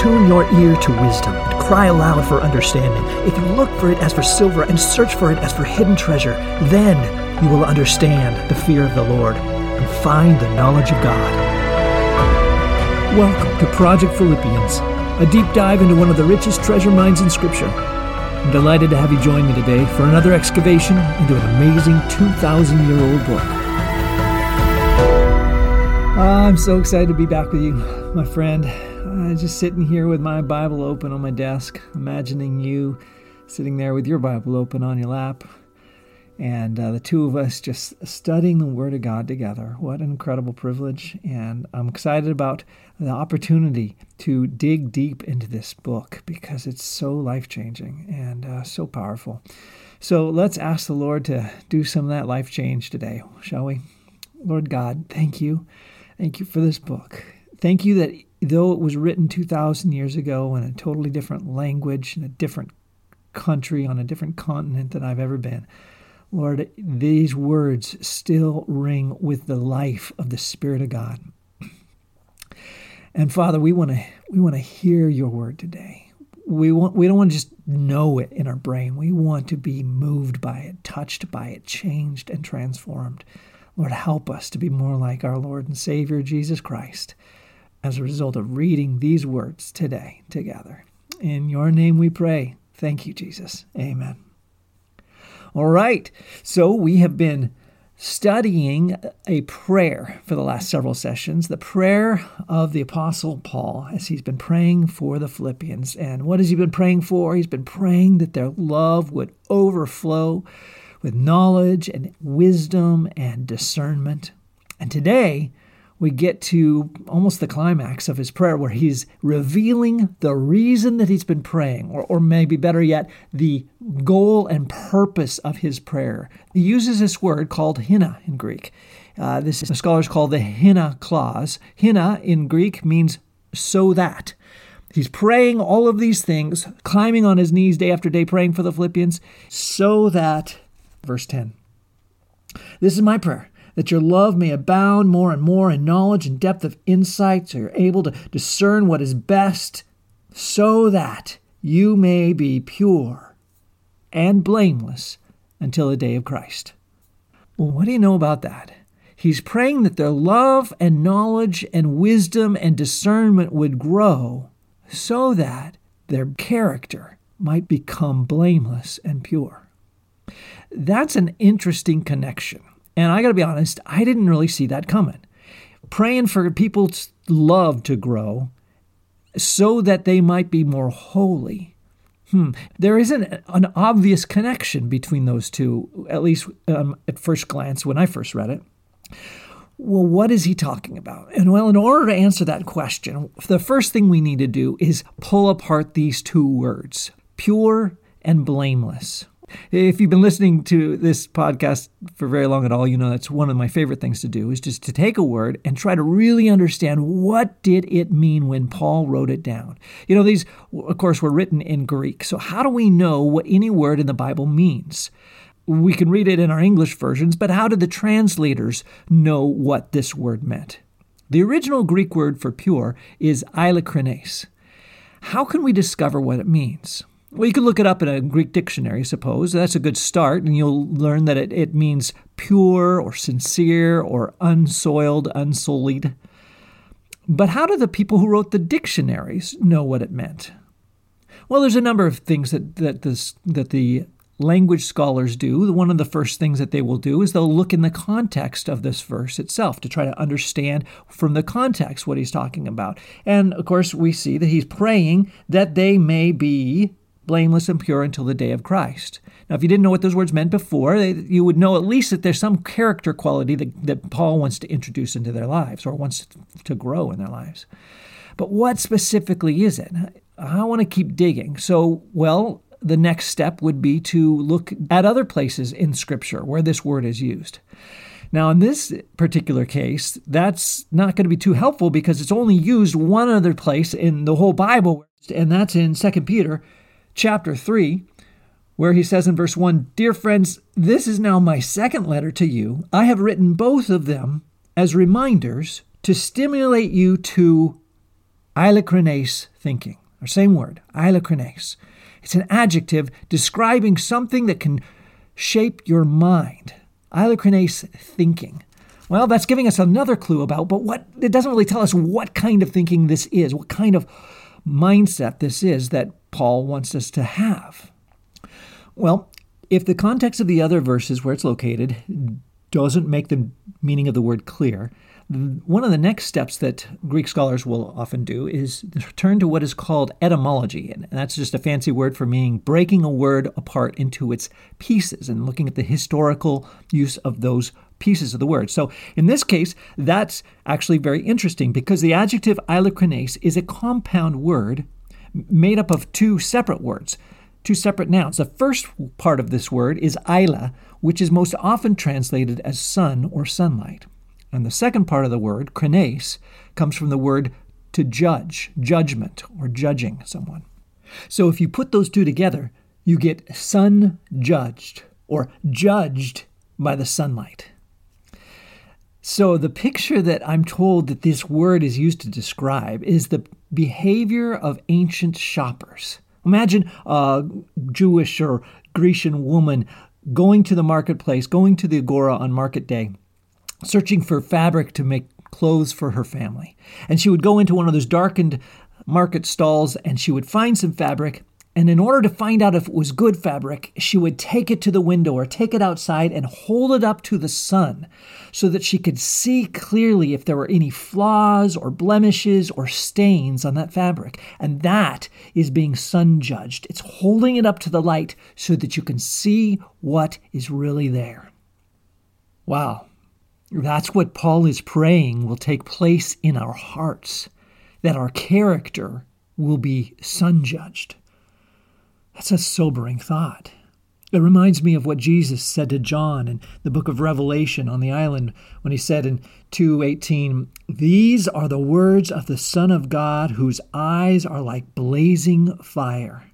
Tune your ear to wisdom and cry aloud for understanding. If you look for it as for silver and search for it as for hidden treasure, then you will understand the fear of the Lord and find the knowledge of God. Welcome to Project Philippians, a deep dive into one of the richest treasure mines in Scripture. I'm delighted to have you join me today for another excavation into an amazing 2,000 year old book. I'm so excited to be back with you, my friend. Uh, just sitting here with my Bible open on my desk, imagining you sitting there with your Bible open on your lap, and uh, the two of us just studying the Word of God together. What an incredible privilege! And I'm excited about the opportunity to dig deep into this book because it's so life changing and uh, so powerful. So let's ask the Lord to do some of that life change today, shall we? Lord God, thank you. Thank you for this book. Thank you that though it was written 2,000 years ago in a totally different language, in a different country, on a different continent than I've ever been, Lord, these words still ring with the life of the Spirit of God. And Father, we want to we want to hear your word today. We want we don't want to just know it in our brain. We want to be moved by it, touched by it, changed and transformed. Lord, help us to be more like our Lord and Savior Jesus Christ as a result of reading these words today together. In your name we pray. Thank you, Jesus. Amen. All right. So we have been studying a prayer for the last several sessions, the prayer of the Apostle Paul, as he's been praying for the Philippians. And what has he been praying for? He's been praying that their love would overflow with knowledge and wisdom and discernment. And today, we get to almost the climax of his prayer where he's revealing the reason that he's been praying, or, or maybe better yet, the goal and purpose of his prayer. He uses this word called hina in Greek. Uh, this is the scholars call the hina clause. Hina in Greek means so that. He's praying all of these things, climbing on his knees day after day, praying for the Philippians, so that, verse 10, this is my prayer that your love may abound more and more in knowledge and depth of insight, so you're able to discern what is best, so that you may be pure and blameless until the day of Christ. Well, what do you know about that? He's praying that their love and knowledge and wisdom and discernment would grow so that their character might become blameless and pure. That's an interesting connection. And I got to be honest, I didn't really see that coming. Praying for people's love to grow so that they might be more holy. Hmm. There isn't an obvious connection between those two, at least um, at first glance when I first read it. Well, what is he talking about? And well, in order to answer that question, the first thing we need to do is pull apart these two words pure and blameless. If you've been listening to this podcast for very long at all, you know that's one of my favorite things to do is just to take a word and try to really understand what did it mean when Paul wrote it down. You know, these of course were written in Greek. So how do we know what any word in the Bible means? We can read it in our English versions, but how did the translators know what this word meant? The original Greek word for pure is eilikrines. How can we discover what it means? Well, you could look it up in a Greek dictionary, suppose. That's a good start, and you'll learn that it, it means pure or sincere or unsoiled, unsullied. But how do the people who wrote the dictionaries know what it meant? Well, there's a number of things that, that, this, that the language scholars do. One of the first things that they will do is they'll look in the context of this verse itself to try to understand from the context what he's talking about. And of course, we see that he's praying that they may be blameless and pure until the day of Christ. Now, if you didn't know what those words meant before, you would know at least that there's some character quality that, that Paul wants to introduce into their lives or wants to grow in their lives. But what specifically is it? I want to keep digging. So, well, the next step would be to look at other places in Scripture where this word is used. Now, in this particular case, that's not going to be too helpful because it's only used one other place in the whole Bible, and that's in 2 Peter chapter 3, where he says in verse 1 Dear friends, this is now my second letter to you. I have written both of them as reminders to stimulate you to Eilokrenes thinking, or same word, eilokrenes. It's an adjective describing something that can shape your mind. Eilokrenes thinking. Well, that's giving us another clue about, but what it doesn't really tell us what kind of thinking this is, what kind of mindset this is that Paul wants us to have. Well, if the context of the other verses where it's located doesn't make the meaning of the word clear, one of the next steps that Greek scholars will often do is turn to what is called etymology. And that's just a fancy word for meaning breaking a word apart into its pieces and looking at the historical use of those pieces of the word. So in this case, that's actually very interesting because the adjective eilokrenes is a compound word made up of two separate words, two separate nouns. The first part of this word is ila, which is most often translated as sun or sunlight. And the second part of the word, krenes, comes from the word to judge, judgment, or judging someone. So if you put those two together, you get sun judged, or judged by the sunlight. So the picture that I'm told that this word is used to describe is the behavior of ancient shoppers. Imagine a Jewish or Grecian woman going to the marketplace, going to the agora on market day, searching for fabric to make clothes for her family. And she would go into one of those darkened market stalls and she would find some fabric and in order to find out if it was good fabric, she would take it to the window or take it outside and hold it up to the sun so that she could see clearly if there were any flaws or blemishes or stains on that fabric. And that is being sun judged. It's holding it up to the light so that you can see what is really there. Wow. That's what Paul is praying will take place in our hearts, that our character will be sun judged. That's a sobering thought. It reminds me of what Jesus said to John in the book of Revelation on the island when he said in 2:18, "These are the words of the Son of God whose eyes are like blazing fire."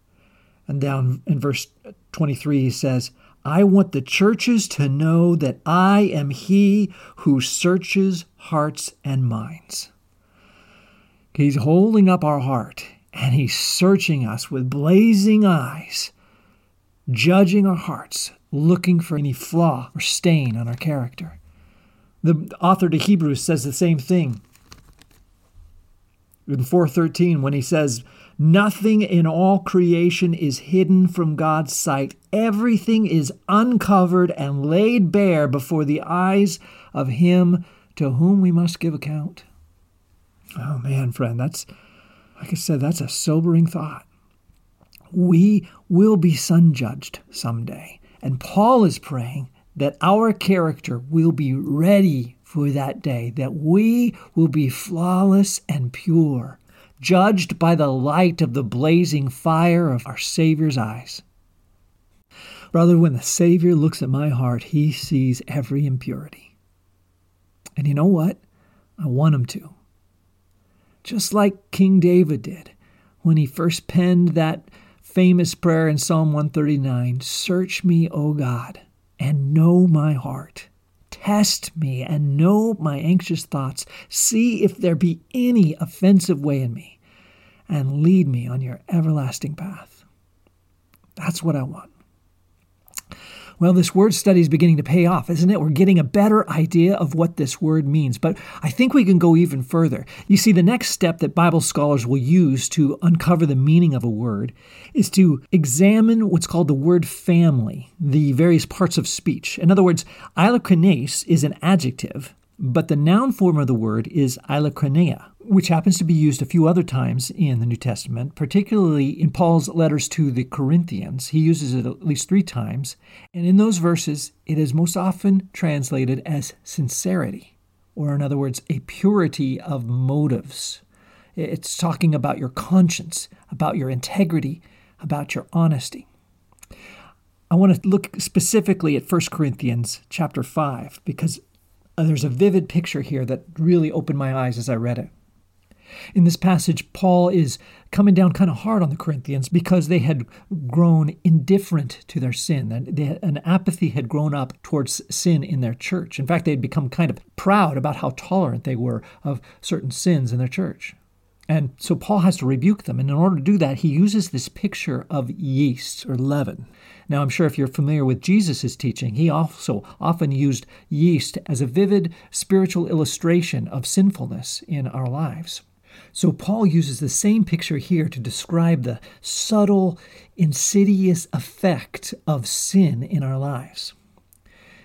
And down in verse 23 he says, "I want the churches to know that I am he who searches hearts and minds." He's holding up our heart and He's searching us with blazing eyes, judging our hearts, looking for any flaw or stain on our character. The author to Hebrews says the same thing in 413 when he says, Nothing in all creation is hidden from God's sight. Everything is uncovered and laid bare before the eyes of Him to whom we must give account. Oh man, friend, that's like I said, that's a sobering thought. We will be sun judged someday. And Paul is praying that our character will be ready for that day, that we will be flawless and pure, judged by the light of the blazing fire of our Savior's eyes. Brother, when the Savior looks at my heart, he sees every impurity. And you know what? I want him to just like King David did when he first penned that famous prayer in Psalm 139 Search me, O God, and know my heart. Test me and know my anxious thoughts. See if there be any offensive way in me, and lead me on your everlasting path. That's what I want. Well, this word study is beginning to pay off, isn't it? We're getting a better idea of what this word means. But I think we can go even further. You see, the next step that Bible scholars will use to uncover the meaning of a word is to examine what's called the word family, the various parts of speech. In other words, eilokrenes is an adjective, but the noun form of the word is eilokrenea which happens to be used a few other times in the New Testament, particularly in Paul's letters to the Corinthians. He uses it at least three times. And in those verses, it is most often translated as sincerity, or in other words, a purity of motives. It's talking about your conscience, about your integrity, about your honesty. I want to look specifically at 1 Corinthians chapter 5 because Uh, there's a vivid picture here that really opened my eyes as I read it. In this passage, Paul is coming down kind of hard on the Corinthians because they had grown indifferent to their sin. and an apathy had grown up towards sin in their church. In fact, they had become kind of proud about how tolerant they were of certain sins in their church. And so Paul has to rebuke them. And in order to do that, he uses this picture of yeast or leaven. Now, I'm sure if you're familiar with Jesus' teaching, he also often used yeast as a vivid spiritual illustration of sinfulness in our lives. So, Paul uses the same picture here to describe the subtle, insidious effect of sin in our lives.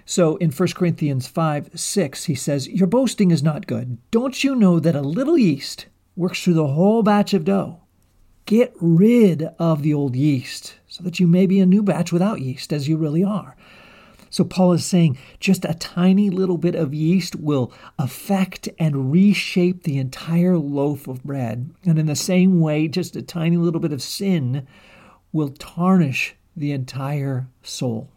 So in 1 Corinthians 5 6, he says, Your boasting is not good. Don't you know that a little yeast works through the whole batch of dough? Get rid of the old yeast so that you may be a new batch without yeast, as you really are. So Paul is saying just a tiny little bit of yeast will affect and reshape the entire loaf of bread. And in the same way, just a tiny little bit of sin will tarnish the entire soul.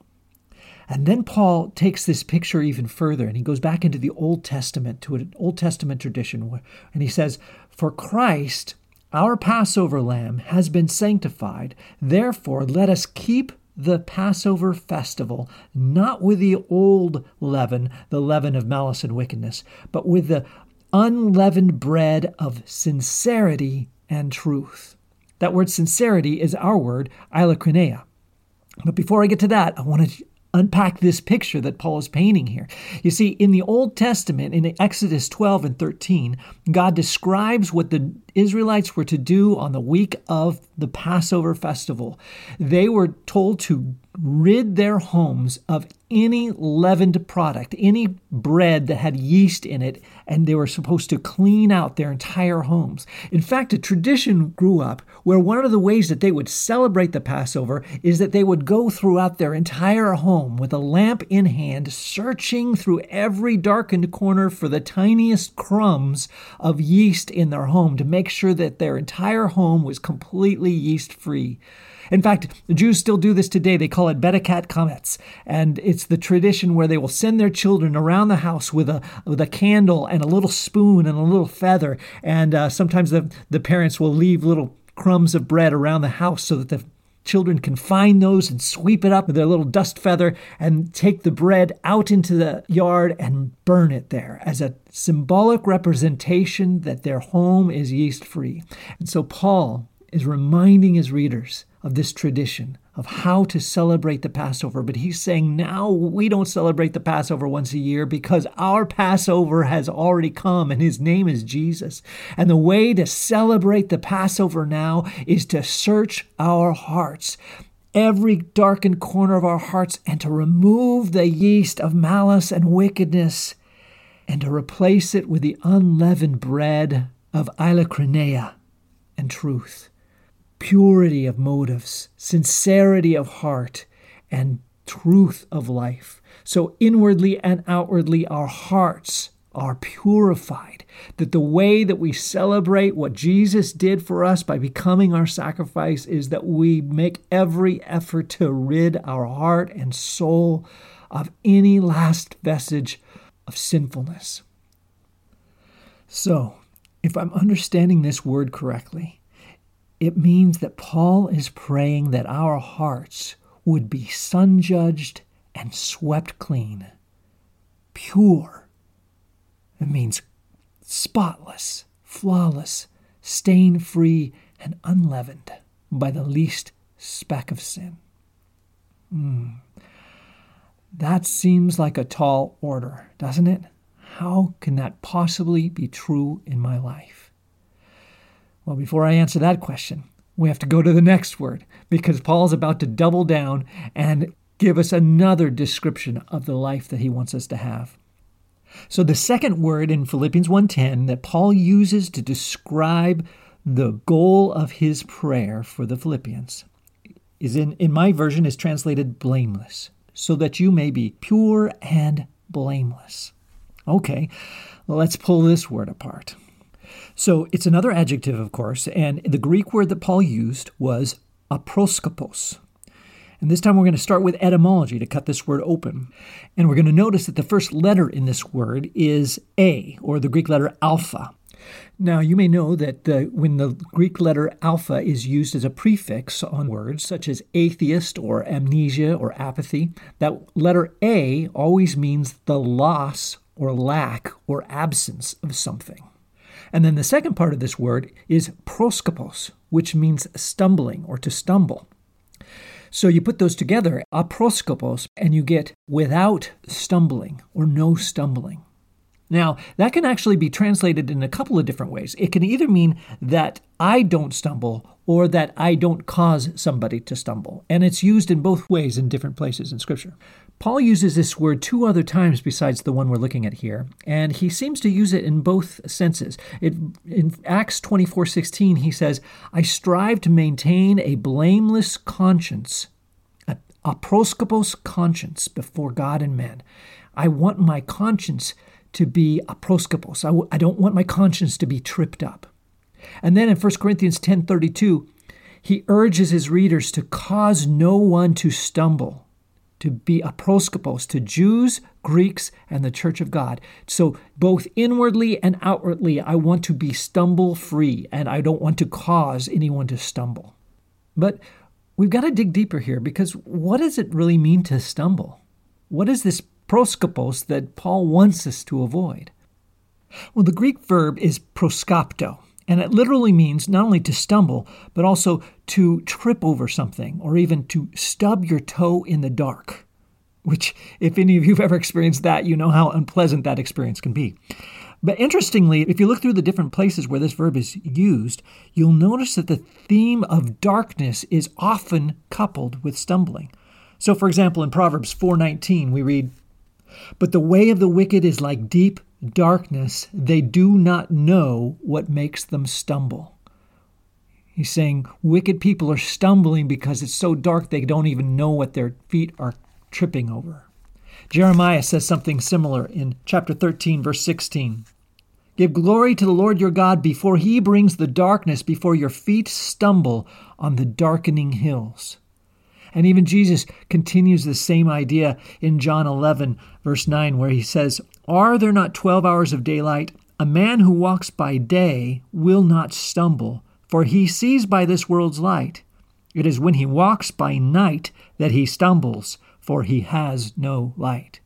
And then Paul takes this picture even further and he goes back into the Old Testament to an Old Testament tradition and he says, For Christ, our Passover lamb, has been sanctified. Therefore, let us keep the Passover festival not with the old leaven, the leaven of malice and wickedness, but with the unleavened bread of sincerity and truth. That word sincerity is our word, eilokrinea. But before I get to that, I want to unpack this picture that Paul is painting here. You see, in the Old Testament, in Exodus 12 and 13, God describes what the Israelites were to do on the week of the Passover festival. They were told to rid their homes of any leavened product, any bread that had yeast in it, and they were supposed to clean out their entire homes. In fact, a tradition grew up where one of the ways that they would celebrate the Passover is that they would go throughout their entire home with a lamp in hand, searching through every darkened corner for the tiniest crumbs of yeast in their home to make sure that their entire home was completely yeast free. In fact, the Jews still do this today. They call it Bedikat Chametz, and it's the tradition where they will send their children around the house with a with a candle and a little spoon and a little feather, and uh, sometimes the the parents will leave little crumbs of bread around the house so that the children can find those and sweep it up with their little dust feather and take the bread out into the yard and burn it there as a symbolic representation that their home is yeast free. And so Paul is reminding his readers of this tradition of how to celebrate the Passover. But he's saying now we don't celebrate the Passover once a year because our Passover has already come and his name is Jesus. And the way to celebrate the Passover now is to search our hearts. Every darkened corner of our hearts, and to remove the yeast of malice and wickedness, and to replace it with the unleavened bread of eilokrinea and truth purity of motives, sincerity of heart, and truth of life. So, inwardly and outwardly, our hearts are purified. That the way that we celebrate what Jesus did for us by becoming our sacrifice is that we make every effort to rid our heart and soul of any last vestige of sinfulness. So, if I'm understanding this word correctly, it means that Paul is praying that our hearts would be sun judged and swept clean, pure. It means spotless, flawless, stain free, and unleavened by the least speck of sin. Mm. That seems like a tall order, doesn't it? How can that possibly be true in my life? Well, before I answer that question, we have to go to the next word because Paul's about to double down and give us another description of the life that he wants us to have. So the second word in Philippians 1:10 that Paul uses to describe the goal of his prayer for the Philippians is in in my version is translated blameless, so that you may be pure and blameless. Okay, let's pull this word apart. So it's another adjective, of course, and the Greek word that Paul used was aproskopos. And this time we're going to start with etymology to cut this word open. And we're going to notice that the first letter in this word is A, or the Greek letter alpha. Now, you may know that the, when the Greek letter alpha is used as a prefix on words such as atheist or amnesia or apathy, that letter A always means the loss or lack or absence of something. And then the second part of this word is proskopos, which means stumbling or to stumble. So you put those together, aproskopos, and you get without stumbling or no stumbling. Now, that can actually be translated in a couple of different ways. It can either mean that I don't stumble or that I don't cause somebody to stumble. And it's used in both ways in different places in Scripture. Paul uses this word two other times besides the one we're looking at here, and he seems to use it in both senses. It, in Acts 24 16, he says, I strive to maintain a blameless conscience, a, a proskopos conscience before God and men. I want my conscience to be a proskopos. I w- I don't want my conscience to be tripped up. And then in 1 Corinthians 10:32, he urges his readers to cause no one to stumble, to be a proskopos to Jews, Greeks, and the church of God. So both inwardly and outwardly, I want to be stumble free, and I don't want to cause anyone to stumble. But we've got to dig deeper here because what does it really mean to stumble? What is this proskopos that Paul wants us to avoid? Well, the Greek verb is proskopto, and it literally means not only to stumble, but also to trip over something or even to stub your toe in the dark. Which, if any of you have ever experienced that, you know how unpleasant that experience can be. But interestingly, if you look through the different places where this verb is used, you'll notice that the theme of darkness is often coupled with stumbling. So for example, in Proverbs 4:19 we read, "But the way of the wicked is like deep darkness, they do not know what makes them stumble. He's saying wicked people are stumbling because it's so dark they don't even know what their feet are tripping over. Jeremiah says something similar in chapter 13, verse 16. Give glory to the Lord your God before he brings the darkness, before your feet stumble on the darkening hills. And even Jesus continues the same idea in John 11, verse 9, where he says, Are there not 12 hours of daylight? A man who walks by day will not stumble, for he sees by this world's light. It is when he walks by night that he stumbles, for he has no light.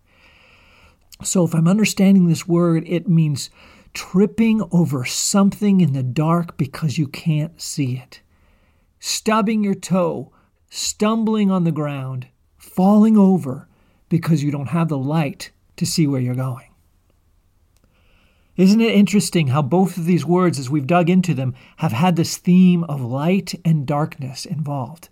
So, if I'm understanding this word, it means tripping over something in the dark because you can't see it, stubbing your toe stumbling on the ground, falling over because you don't have the light to see where you're going. Isn't it interesting how both of these words, as we've dug into them, have had this theme of light and darkness involved?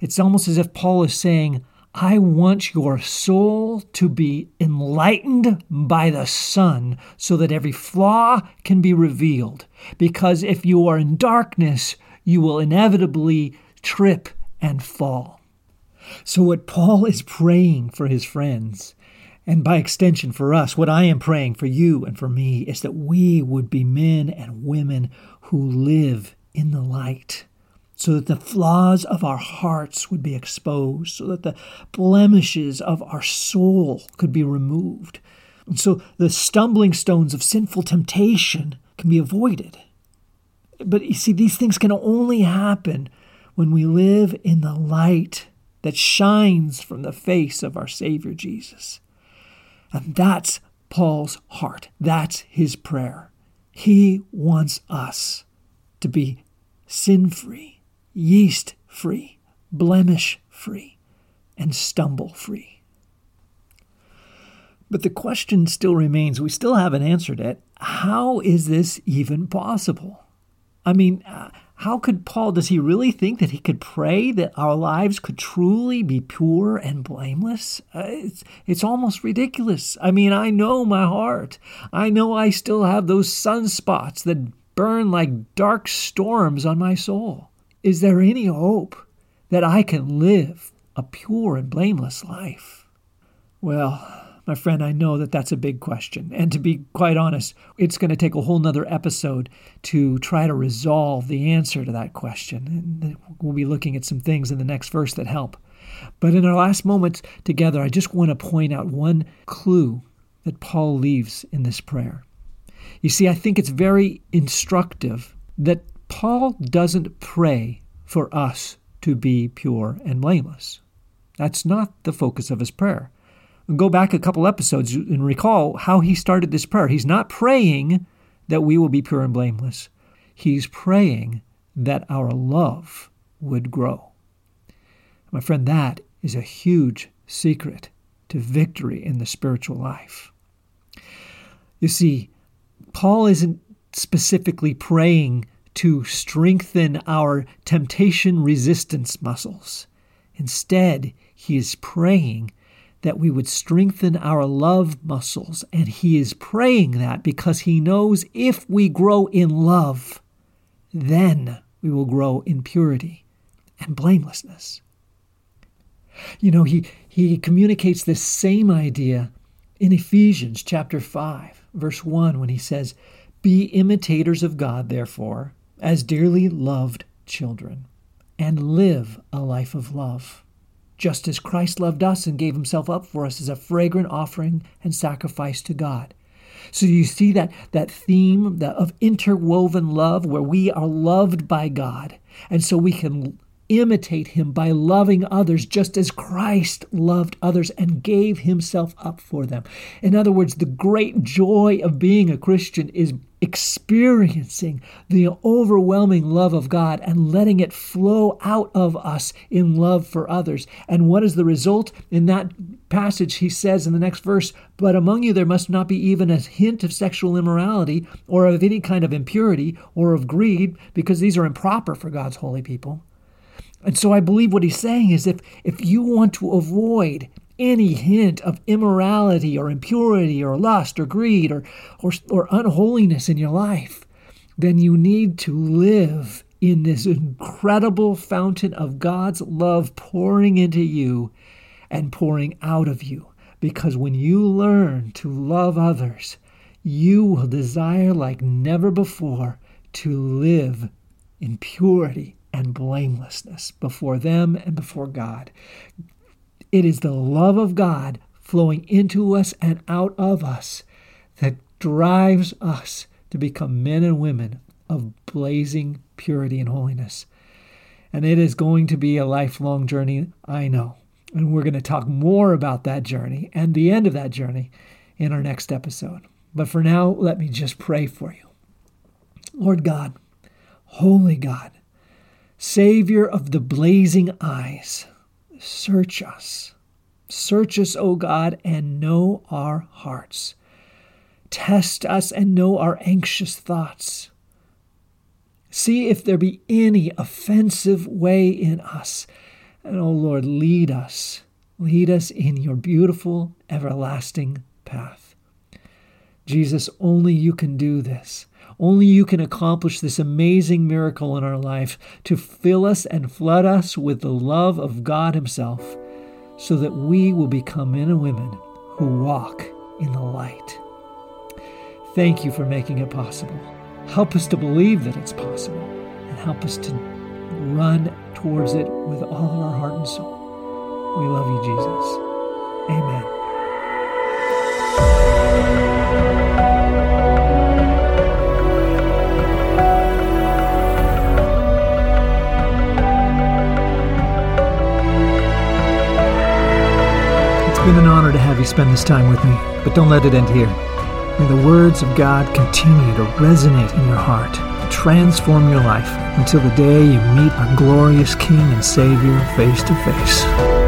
It's almost as if Paul is saying, I want your soul to be enlightened by the sun so that every flaw can be revealed. Because if you are in darkness, you will inevitably trip and fall. So, what Paul is praying for his friends, and by extension for us, what I am praying for you and for me, is that we would be men and women who live in the light, so that the flaws of our hearts would be exposed, so that the blemishes of our soul could be removed, and so the stumbling stones of sinful temptation can be avoided. But you see, these things can only happen when we live in the light that shines from the face of our Savior Jesus. And that's Paul's heart. That's his prayer. He wants us to be sin free, yeast free, blemish free, and stumble free. But the question still remains we still haven't answered it. How is this even possible? I mean, uh, how could Paul, does he really think that he could pray that our lives could truly be pure and blameless? Uh, it's, it's almost ridiculous. I mean, I know my heart. I know I still have those sunspots that burn like dark storms on my soul. Is there any hope that I can live a pure and blameless life? Well, my friend, I know that that's a big question. And to be quite honest, it's going to take a whole nother episode to try to resolve the answer to that question. And we'll be looking at some things in the next verse that help. But in our last moments together, I just want to point out one clue that Paul leaves in this prayer. You see, I think it's very instructive that Paul doesn't pray for us to be pure and blameless. That's not the focus of his prayer go back a couple episodes and recall how he started this prayer. He's not praying that we will be pure and blameless. He's praying that our love would grow. My friend, that is a huge secret to victory in the spiritual life. You see, Paul isn't specifically praying to strengthen our temptation resistance muscles. Instead, he is praying that we would strengthen our love muscles. And he is praying that because he knows if we grow in love, then we will grow in purity and blamelessness. You know, he, he communicates this same idea in Ephesians chapter 5, verse 1, when he says, Be imitators of God, therefore, as dearly loved children, and live a life of love just as Christ loved us and gave himself up for us as a fragrant offering and sacrifice to God. So you see that, that theme of interwoven love where we are loved by God. And so we can imitate him by loving others just as Christ loved others and gave himself up for them. In other words, the great joy of being a Christian is experiencing the overwhelming love of God and letting it flow out of us in love for others. And what is the result? In that passage, he says in the next verse, But among you there must not be even a hint of sexual immorality or of any kind of impurity or of greed, because these are improper for God's holy people. And so I believe what he's saying is if, if you want to avoid any hint of immorality or impurity or lust or greed or, or, or unholiness in your life, then you need to live in this incredible fountain of God's love pouring into you and pouring out of you. Because when you learn to love others, you will desire like never before to live in purity and blamelessness before them and before God. It is the love of God flowing into us and out of us that drives us to become men and women of blazing purity and holiness. And it is going to be a lifelong journey, I know. And we're going to talk more about that journey and the end of that journey in our next episode. But for now, let me just pray for you. Lord God, Holy God, Savior of the blazing eyes, search us. Search us, O God, and know our hearts. Test us and know our anxious thoughts. See if there be any offensive way in us. And, O Lord, lead us. Lead us in your beautiful, everlasting path. Jesus, only you can do this. Only you can accomplish this amazing miracle in our life to fill us and flood us with the love of God Himself so that we will become men and women who walk in the light. Thank you for making it possible. Help us to believe that it's possible and help us to run towards it with all of our heart and soul. We love you, Jesus. Amen. Been an honor to have you spend this time with me, but don't let it end here. May the words of God continue to resonate in your heart, transform your life until the day you meet our glorious King and Savior face to face.